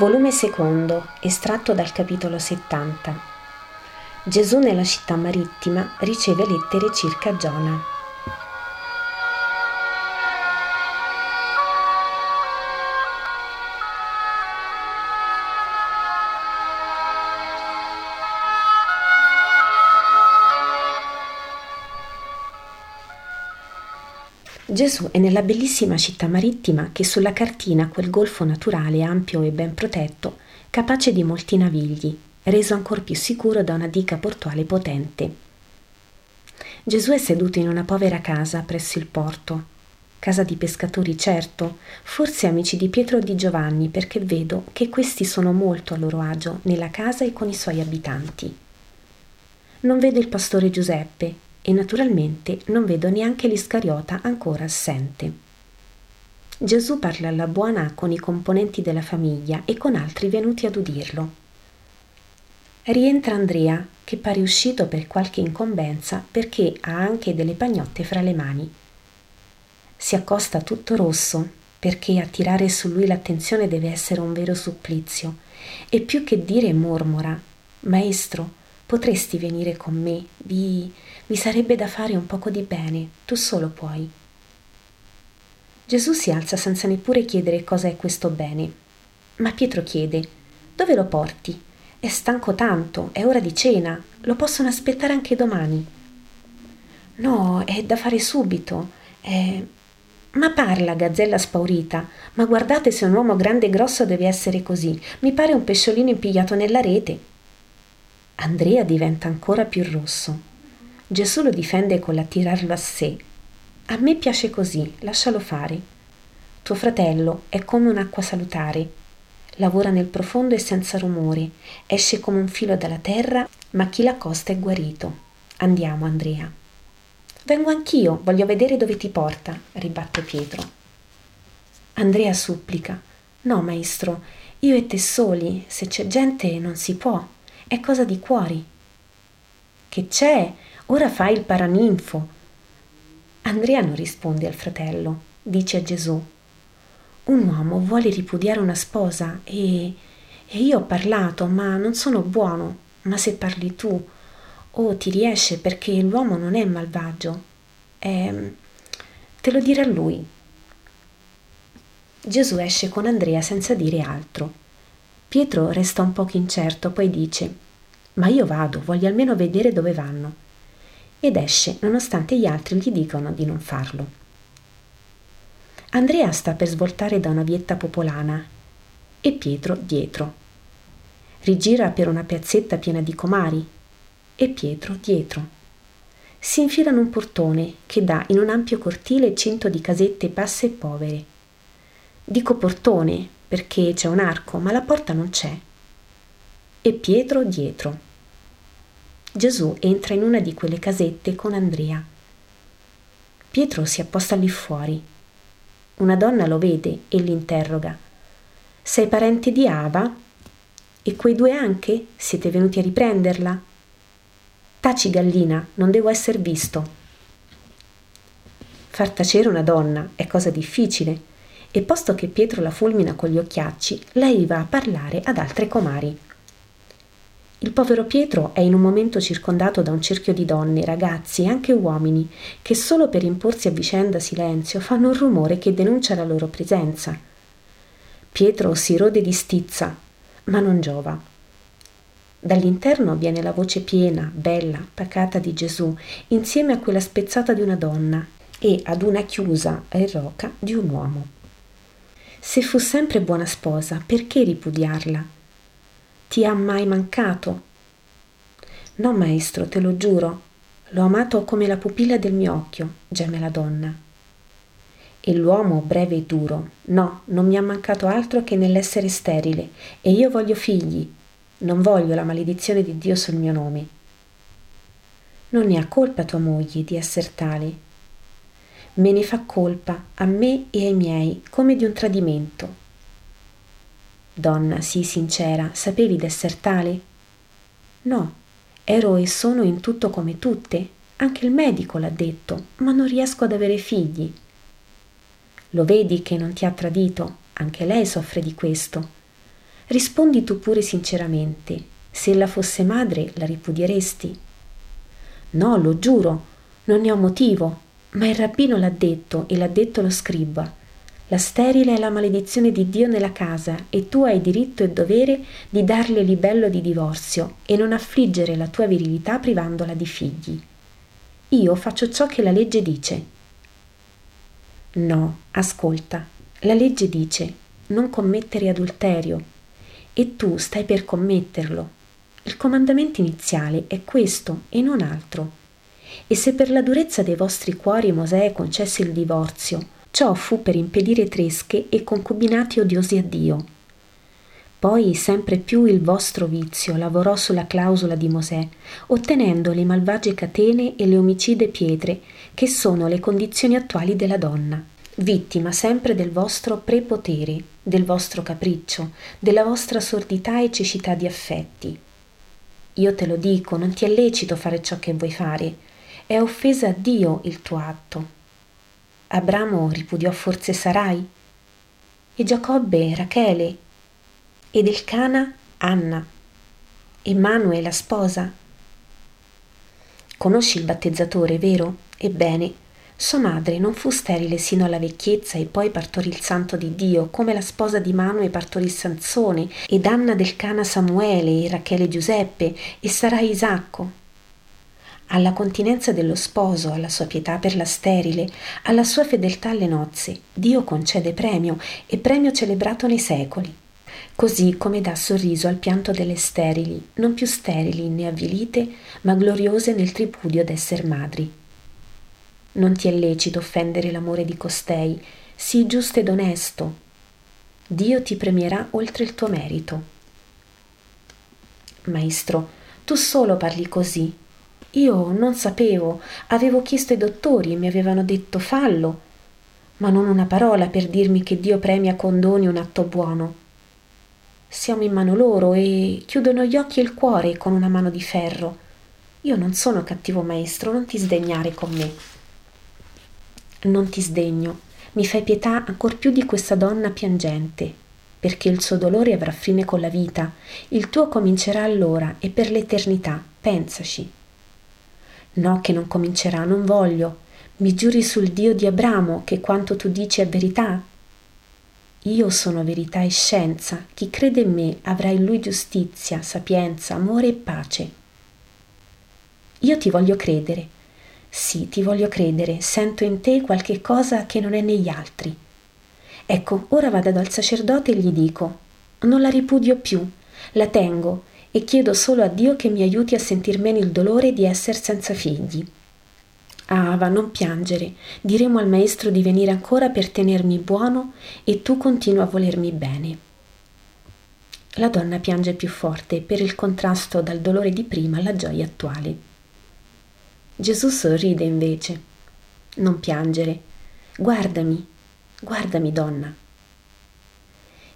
Volume secondo, estratto dal capitolo 70. Gesù nella città marittima riceve lettere circa Giona. Gesù è nella bellissima città marittima che sulla cartina quel golfo naturale ampio e ben protetto, capace di molti navigli, reso ancor più sicuro da una diga portuale potente. Gesù è seduto in una povera casa presso il porto. Casa di pescatori, certo, forse amici di Pietro o di Giovanni, perché vedo che questi sono molto a loro agio nella casa e con i suoi abitanti. Non vedo il pastore Giuseppe, e naturalmente non vedo neanche l'Iscariota ancora assente. Gesù parla alla buona con i componenti della famiglia e con altri venuti ad udirlo. Rientra Andrea, che pare uscito per qualche incombenza perché ha anche delle pagnotte fra le mani. Si accosta tutto rosso perché attirare su lui l'attenzione deve essere un vero supplizio e più che dire mormora Maestro, potresti venire con me? Vi, vi sarebbe da fare un poco di bene, tu solo puoi. Gesù si alza senza neppure chiedere cosa è questo bene. Ma Pietro chiede: Dove lo porti? È stanco tanto, è ora di cena, lo possono aspettare anche domani. No, è da fare subito. È... Ma parla, gazzella spaurita, ma guardate se un uomo grande e grosso deve essere così. Mi pare un pesciolino impigliato nella rete. Andrea diventa ancora più rosso. Gesù lo difende con l'attirarlo a sé. A me piace così, lascialo fare. Tuo fratello è come un'acqua salutare. Lavora nel profondo e senza rumore, esce come un filo dalla terra, ma chi l'accosta è guarito. Andiamo, Andrea. Vengo anch'io, voglio vedere dove ti porta, ribatte Pietro. Andrea supplica. No, maestro, io e te soli, se c'è gente non si può, è cosa di cuori. Che c'è? Ora fai il paraninfo. Andrea non risponde al fratello, dice a Gesù. Un uomo vuole ripudiare una sposa e, e io ho parlato, ma non sono buono. Ma se parli tu, oh ti riesce perché l'uomo non è malvagio. Eh, te lo dirà lui. Gesù esce con Andrea senza dire altro. Pietro resta un poco incerto, poi dice: Ma io vado, voglio almeno vedere dove vanno ed esce nonostante gli altri gli dicono di non farlo. Andrea sta per svoltare da una vietta popolana e Pietro dietro. Rigira per una piazzetta piena di comari e Pietro dietro. Si infila in un portone che dà in un ampio cortile cinto di casette basse e povere. Dico portone perché c'è un arco, ma la porta non c'è. E Pietro dietro. Gesù entra in una di quelle casette con Andrea. Pietro si apposta lì fuori. Una donna lo vede e l'interroga. Sei parente di Ava? E quei due anche? Siete venuti a riprenderla? Taci gallina, non devo esser visto. Far tacere una donna è cosa difficile, e posto che Pietro la fulmina con gli occhiacci, lei va a parlare ad altre comari. Il povero Pietro è in un momento circondato da un cerchio di donne, ragazzi e anche uomini che solo per imporsi a vicenda silenzio fanno un rumore che denuncia la loro presenza. Pietro si rode di stizza, ma non giova. Dall'interno viene la voce piena, bella, pacata di Gesù, insieme a quella spezzata di una donna e ad una chiusa e roca di un uomo. Se fu sempre buona sposa, perché ripudiarla? Ti ha mai mancato? No, maestro, te lo giuro. L'ho amato come la pupilla del mio occhio, geme la donna. E l'uomo breve e duro. No, non mi ha mancato altro che nell'essere sterile, e io voglio figli. Non voglio la maledizione di Dio sul mio nome. Non ne ha colpa tua moglie di esser tale. Me ne fa colpa a me e ai miei come di un tradimento. Donna, sii sincera, sapevi d'esser tale? No, ero e sono in tutto come tutte. Anche il medico l'ha detto, ma non riesco ad avere figli. Lo vedi che non ti ha tradito? Anche lei soffre di questo. Rispondi tu pure sinceramente. Se ella fosse madre, la ripudieresti? No, lo giuro, non ne ho motivo, ma il rabbino l'ha detto e l'ha detto lo scriba. La sterile è la maledizione di Dio nella casa e tu hai diritto e dovere di darle libello di divorzio e non affliggere la tua virilità privandola di figli. Io faccio ciò che la legge dice. No, ascolta, la legge dice non commettere adulterio e tu stai per commetterlo. Il comandamento iniziale è questo e non altro. E se per la durezza dei vostri cuori Mosè concesse il divorzio, ciò fu per impedire tresche e concubinati odiosi a Dio. Poi sempre più il vostro vizio lavorò sulla clausola di Mosè, ottenendo le malvagie catene e le omicide pietre, che sono le condizioni attuali della donna, vittima sempre del vostro prepotere, del vostro capriccio, della vostra sordità e cecità di affetti. Io te lo dico, non ti è lecito fare ciò che vuoi fare, è offesa a Dio il tuo atto. Abramo ripudiò forse Sarai? E Giacobbe Rachele? Ed Elcana Anna? E Manue la sposa? Conosci il battezzatore, vero? Ebbene, sua madre non fu sterile sino alla vecchiezza e poi partorì il santo di Dio, come la sposa di Manue partorì Sansone, ed Anna del Cana Samuele, e Rachele Giuseppe, e Sarai Isacco. Alla continenza dello sposo, alla sua pietà per la sterile, alla sua fedeltà alle nozze, Dio concede premio, e premio celebrato nei secoli. Così come dà sorriso al pianto delle sterili, non più sterili né avvilite, ma gloriose nel tripudio d'esser madri. Non ti è lecito offendere l'amore di costei, sii giusto ed onesto. Dio ti premierà oltre il tuo merito. Maestro, tu solo parli così. Io non sapevo, avevo chiesto ai dottori e mi avevano detto fallo, ma non una parola per dirmi che Dio premia con doni un atto buono. Siamo in mano loro e chiudono gli occhi e il cuore con una mano di ferro. Io non sono cattivo maestro, non ti sdegnare con me non ti sdegno, mi fai pietà ancor più di questa donna piangente, perché il suo dolore avrà fine con la vita, il tuo comincerà allora e per l'eternità, pensaci. No, che non comincerà, non voglio. Mi giuri sul Dio di Abramo che quanto tu dici è verità? Io sono verità e scienza, chi crede in me avrà in lui giustizia, sapienza, amore e pace. Io ti voglio credere, sì, ti voglio credere, sento in te qualche cosa che non è negli altri. Ecco, ora vado dal sacerdote e gli dico, non la ripudio più, la tengo e chiedo solo a Dio che mi aiuti a sentir meno il dolore di essere senza figli. Ava, non piangere, diremo al maestro di venire ancora per tenermi buono e tu continua a volermi bene. La donna piange più forte per il contrasto dal dolore di prima alla gioia attuale. Gesù sorride invece. Non piangere. Guardami, guardami donna.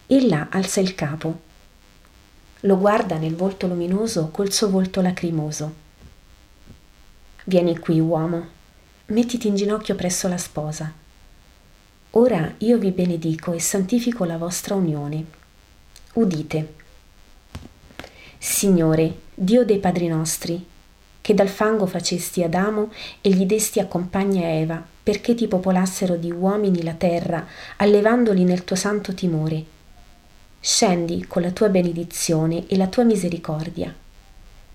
Ella alza il capo. Lo guarda nel volto luminoso col suo volto lacrimoso. Vieni qui, uomo. Mettiti in ginocchio presso la sposa. Ora io vi benedico e santifico la vostra unione. Udite. Signore, Dio dei padri nostri, che dal fango facesti Adamo e gli desti a compagna Eva, perché ti popolassero di uomini la terra, allevandoli nel tuo santo timore. Scendi con la tua benedizione e la tua misericordia.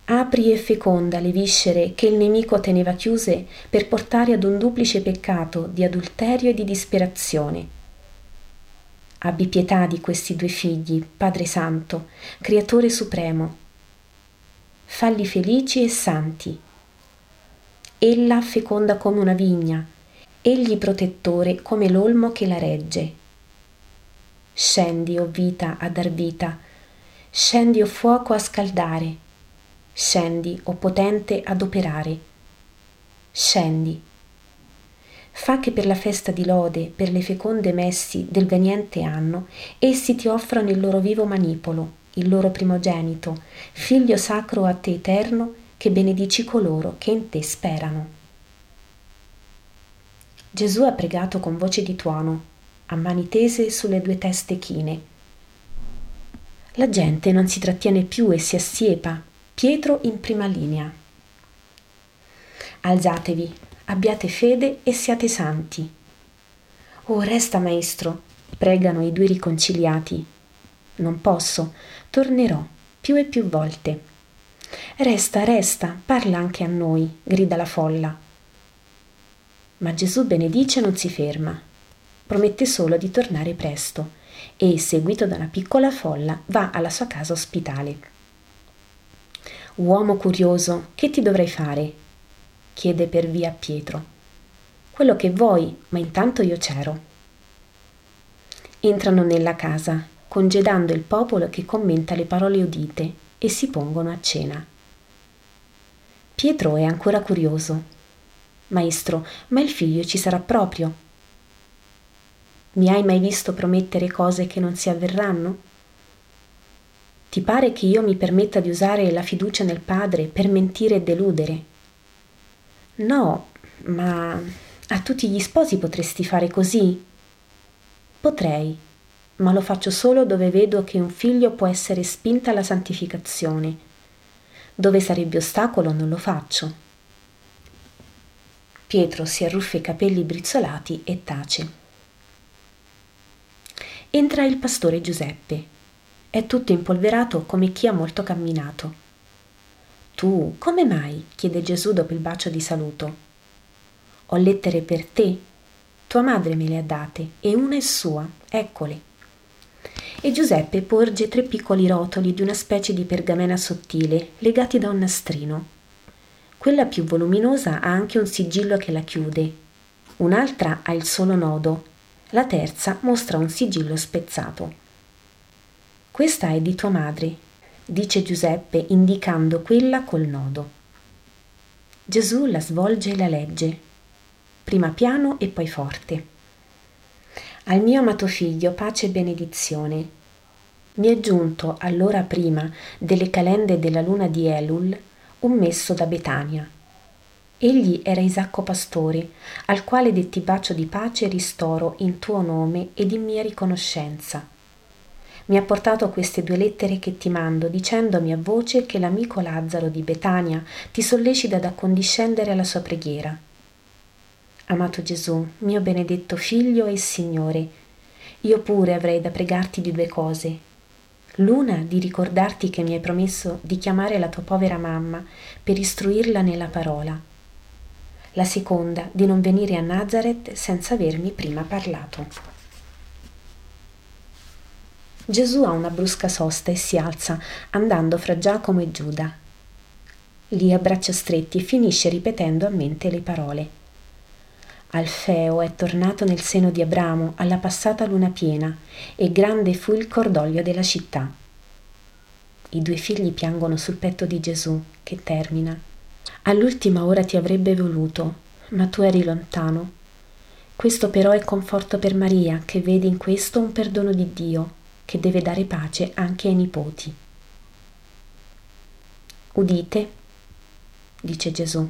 Apri e feconda le viscere che il nemico teneva chiuse per portare ad un duplice peccato di adulterio e di disperazione. Abbi pietà di questi due figli, Padre Santo, Creatore Supremo, falli felici e santi. Ella feconda come una vigna, egli protettore come l'olmo che la regge. Scendi, o oh vita, a dar vita, scendi, o oh fuoco, a scaldare, scendi, o oh potente, ad operare. Scendi. Fa che per la festa di lode, per le feconde messi del veniente anno, essi ti offrano il loro vivo manipolo, il loro primogenito, figlio sacro a te eterno, che benedici coloro che in te sperano. Gesù ha pregato con voce di tuono, a mani tese sulle due teste chine. La gente non si trattiene più e si assiepa. Pietro in prima linea. Alzatevi, abbiate fede e siate santi. Oh, resta, maestro, pregano i due riconciliati. Non posso, tornerò più e più volte. Resta, resta, parla anche a noi, grida la folla. Ma Gesù benedice non si ferma. Promette solo di tornare presto e, seguito da una piccola folla, va alla sua casa ospitale. Uomo curioso, che ti dovrei fare? chiede per via Pietro. Quello che vuoi, ma intanto io c'ero. Entrano nella casa, congedando il popolo che commenta le parole udite e si pongono a cena. Pietro è ancora curioso. Maestro, ma il figlio ci sarà proprio? Mi hai mai visto promettere cose che non si avverranno? Ti pare che io mi permetta di usare la fiducia nel Padre per mentire e deludere? No, ma a tutti gli sposi potresti fare così? Potrei, ma lo faccio solo dove vedo che un figlio può essere spinta alla santificazione. Dove sarebbe ostacolo non lo faccio. Pietro si arruffa i capelli brizzolati e tace. Entra il pastore Giuseppe. È tutto impolverato come chi ha molto camminato. Tu, come mai? chiede Gesù dopo il bacio di saluto. Ho lettere per te. Tua madre me le ha date e una è sua, eccole. E Giuseppe porge tre piccoli rotoli di una specie di pergamena sottile, legati da un nastrino. Quella più voluminosa ha anche un sigillo che la chiude. Un'altra ha il solo nodo. La terza mostra un sigillo spezzato. Questa è di tua madre, dice Giuseppe indicando quella col nodo. Gesù la svolge e la legge prima piano e poi forte. Al mio amato figlio pace e benedizione. Mi è giunto all'ora prima delle calende della luna di Elul un messo da Betania. Egli era Isacco Pastore, al quale detti bacio di pace e ristoro in tuo nome ed in mia riconoscenza. Mi ha portato queste due lettere che ti mando, dicendomi a voce che l'amico Lazzaro di Betania ti sollecita ad accondiscendere alla sua preghiera. Amato Gesù, mio benedetto Figlio e Signore, io pure avrei da pregarti di due cose. L'una di ricordarti che mi hai promesso di chiamare la tua povera mamma per istruirla nella parola. La seconda di non venire a Nazareth senza avermi prima parlato. Gesù ha una brusca sosta e si alza, andando fra Giacomo e Giuda. Lì a braccia stretti finisce ripetendo a mente le parole. Alfeo è tornato nel seno di Abramo alla passata luna piena e grande fu il cordoglio della città. I due figli piangono sul petto di Gesù che termina. All'ultima ora ti avrebbe voluto, ma tu eri lontano. Questo però è conforto per Maria che vede in questo un perdono di Dio che deve dare pace anche ai nipoti. Udite, dice Gesù.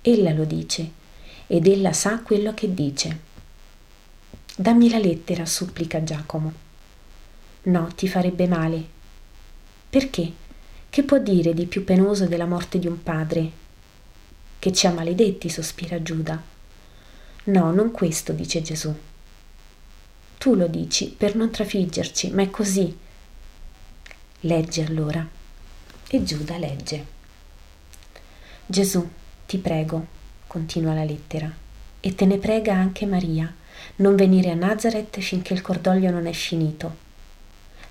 Ella lo dice ed ella sa quello che dice. Dammi la lettera, supplica Giacomo. No, ti farebbe male. Perché? Che può dire di più penoso della morte di un padre? Che ci ha maledetti, sospira Giuda. No, non questo, dice Gesù. Tu lo dici per non trafiggerci, ma è così. Legge allora. E Giuda legge. Gesù, ti prego, continua la lettera, e te ne prega anche Maria, non venire a Nazareth finché il cordoglio non è finito.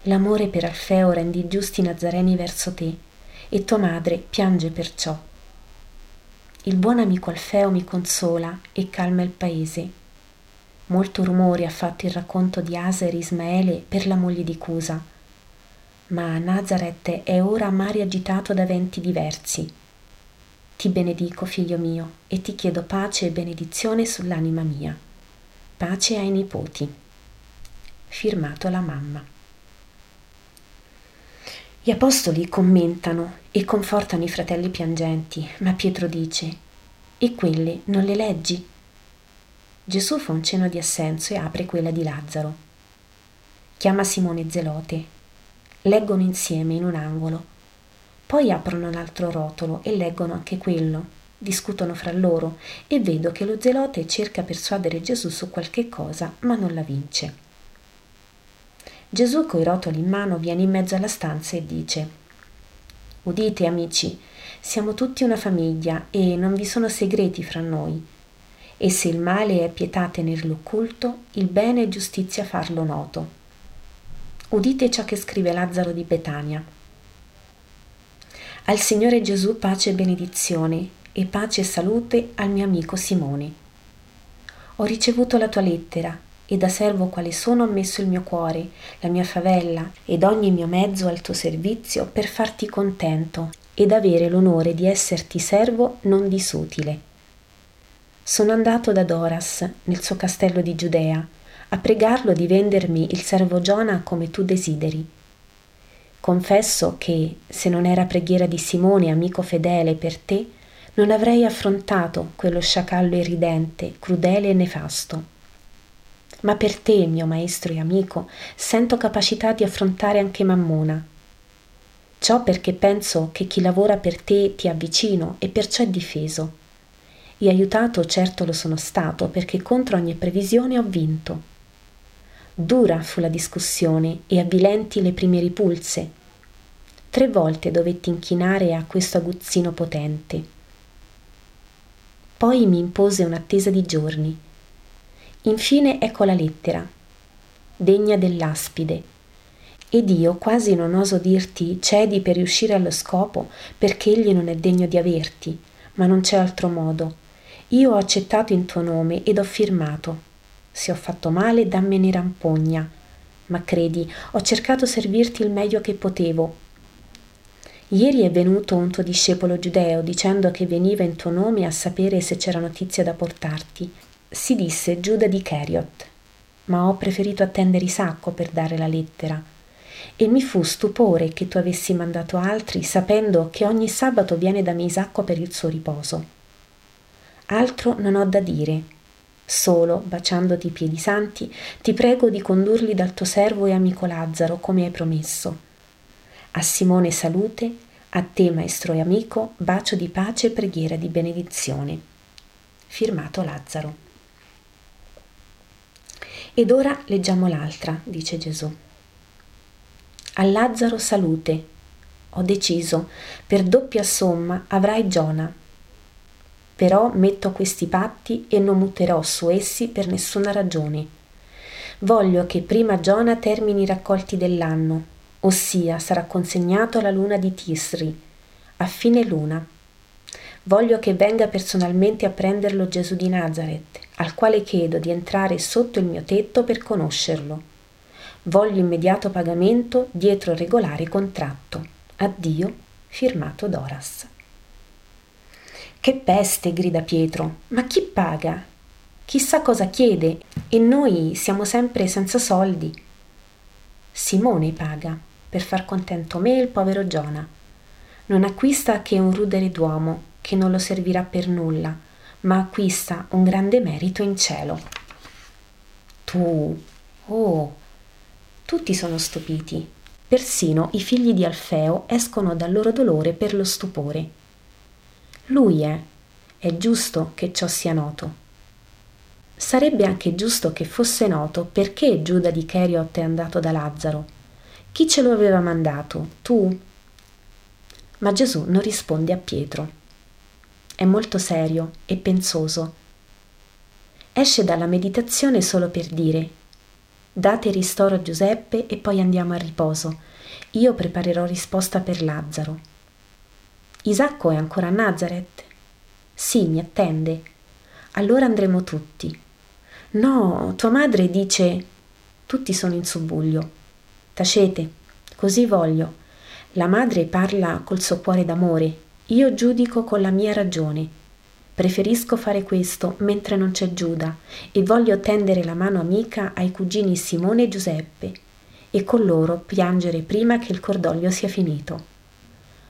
L'amore per Alfeo rende i giusti nazareni verso te, e tua madre piange perciò. Il buon amico Alfeo mi consola e calma il paese. Molto rumore ha fatto il racconto di Aser Ismaele per la moglie di Cusa. Ma Nazareth è ora mare agitato da venti diversi ti benedico, figlio mio, e ti chiedo pace e benedizione sull'anima mia. Pace ai nipoti. Firmato la mamma. Gli apostoli commentano e confortano i fratelli piangenti, ma Pietro dice, e quelle non le leggi? Gesù fa un cenno di assenso e apre quella di Lazzaro. Chiama Simone Zelote. Leggono insieme in un angolo. Poi aprono l'altro rotolo e leggono anche quello. Discutono fra loro e vedo che lo zelote cerca persuadere Gesù su qualche cosa, ma non la vince. Gesù coi rotoli in mano viene in mezzo alla stanza e dice Udite amici, siamo tutti una famiglia e non vi sono segreti fra noi. E se il male è pietà tenerlo occulto, il bene è giustizia farlo noto. Udite ciò che scrive Lazzaro di Betania. Al Signore Gesù pace e benedizione, e pace e salute al mio amico Simone. Ho ricevuto la tua lettera, e da servo quale sono ho messo il mio cuore, la mia favella ed ogni mio mezzo al tuo servizio per farti contento ed avere l'onore di esserti servo non disutile. Sono andato da Doras, nel suo castello di Giudea, a pregarlo di vendermi il servo Giona come tu desideri. Confesso che, se non era preghiera di Simone, amico fedele per te, non avrei affrontato quello sciacallo irridente, crudele e nefasto. Ma per te, mio maestro e amico, sento capacità di affrontare anche Mammona. Ciò perché penso che chi lavora per te ti ha vicino e perciò è difeso. E aiutato certo lo sono stato perché contro ogni previsione ho vinto. Dura fu la discussione e avvilenti le prime ripulse. Tre volte dovetti inchinare a questo aguzzino potente. Poi mi impose un'attesa di giorni. Infine ecco la lettera, degna dell'aspide. Ed io quasi non oso dirti cedi per riuscire allo scopo, perché egli non è degno di averti, ma non c'è altro modo. Io ho accettato in tuo nome ed ho firmato se ho fatto male, dammene rampogna. Ma credi, ho cercato servirti il meglio che potevo. Ieri è venuto un tuo discepolo giudeo dicendo che veniva in tuo nome a sapere se c'era notizia da portarti. Si disse Giuda di Cheriot, ma ho preferito attendere Isacco per dare la lettera. E mi fu stupore che tu avessi mandato altri, sapendo che ogni sabato viene da me Isacco per il suo riposo. Altro non ho da dire, Solo, baciandoti i piedi santi, ti prego di condurli dal tuo servo e amico Lazzaro, come hai promesso. A Simone salute, a te, maestro e amico, bacio di pace e preghiera di benedizione. Firmato Lazzaro. Ed ora leggiamo l'altra, dice Gesù. A Lazzaro salute. Ho deciso, per doppia somma avrai Giona, però metto questi patti e non muterò su essi per nessuna ragione. Voglio che prima Giona termini i raccolti dell'anno, ossia sarà consegnato alla luna di Tisri, a fine luna. Voglio che venga personalmente a prenderlo Gesù di Nazareth, al quale chiedo di entrare sotto il mio tetto per conoscerlo. Voglio immediato pagamento dietro regolare contratto. Addio, firmato Doras. Che peste, grida Pietro, ma chi paga? Chissà cosa chiede e noi siamo sempre senza soldi. Simone paga per far contento me e il povero Giona. Non acquista che un rudere d'uomo che non lo servirà per nulla, ma acquista un grande merito in cielo. Tu, oh, tutti sono stupiti. Persino i figli di Alfeo escono dal loro dolore per lo stupore. Lui è. È giusto che ciò sia noto. Sarebbe anche giusto che fosse noto perché Giuda di Cheriot è andato da Lazzaro. Chi ce lo aveva mandato? Tu? Ma Gesù non risponde a Pietro. È molto serio e pensoso. Esce dalla meditazione solo per dire Date ristoro a Giuseppe e poi andiamo a riposo. Io preparerò risposta per Lazzaro. Isacco è ancora a Nazareth? Sì, mi attende. Allora andremo tutti. No, tua madre dice. Tutti sono in subbuglio. Tacete, così voglio. La madre parla col suo cuore d'amore, io giudico con la mia ragione. Preferisco fare questo mentre non c'è Giuda e voglio tendere la mano amica ai cugini Simone e Giuseppe e con loro piangere prima che il cordoglio sia finito.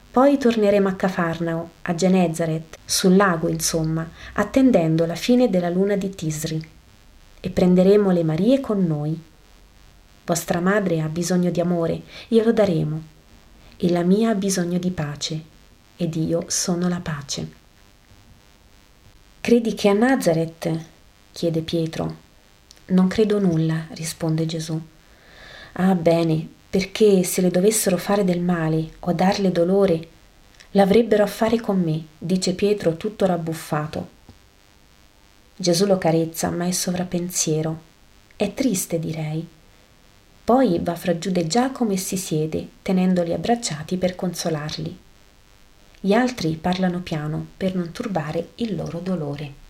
Poi torneremo a Cafarnao, a Genezaret, sul lago insomma, attendendo la fine della luna di Tisri. E prenderemo le Marie con noi. Vostra madre ha bisogno di amore, glielo daremo. E la mia ha bisogno di pace, ed io sono la pace. Credi che a Nazareth? chiede Pietro. Non credo nulla, risponde Gesù. Ah bene, perché se le dovessero fare del male o darle dolore, l'avrebbero a fare con me, dice Pietro tutto rabbuffato. Gesù lo carezza, ma è sovrappensiero. È triste, direi. Poi va fra Giuda e Giacomo e si siede, tenendoli abbracciati per consolarli. Gli altri parlano piano per non turbare il loro dolore.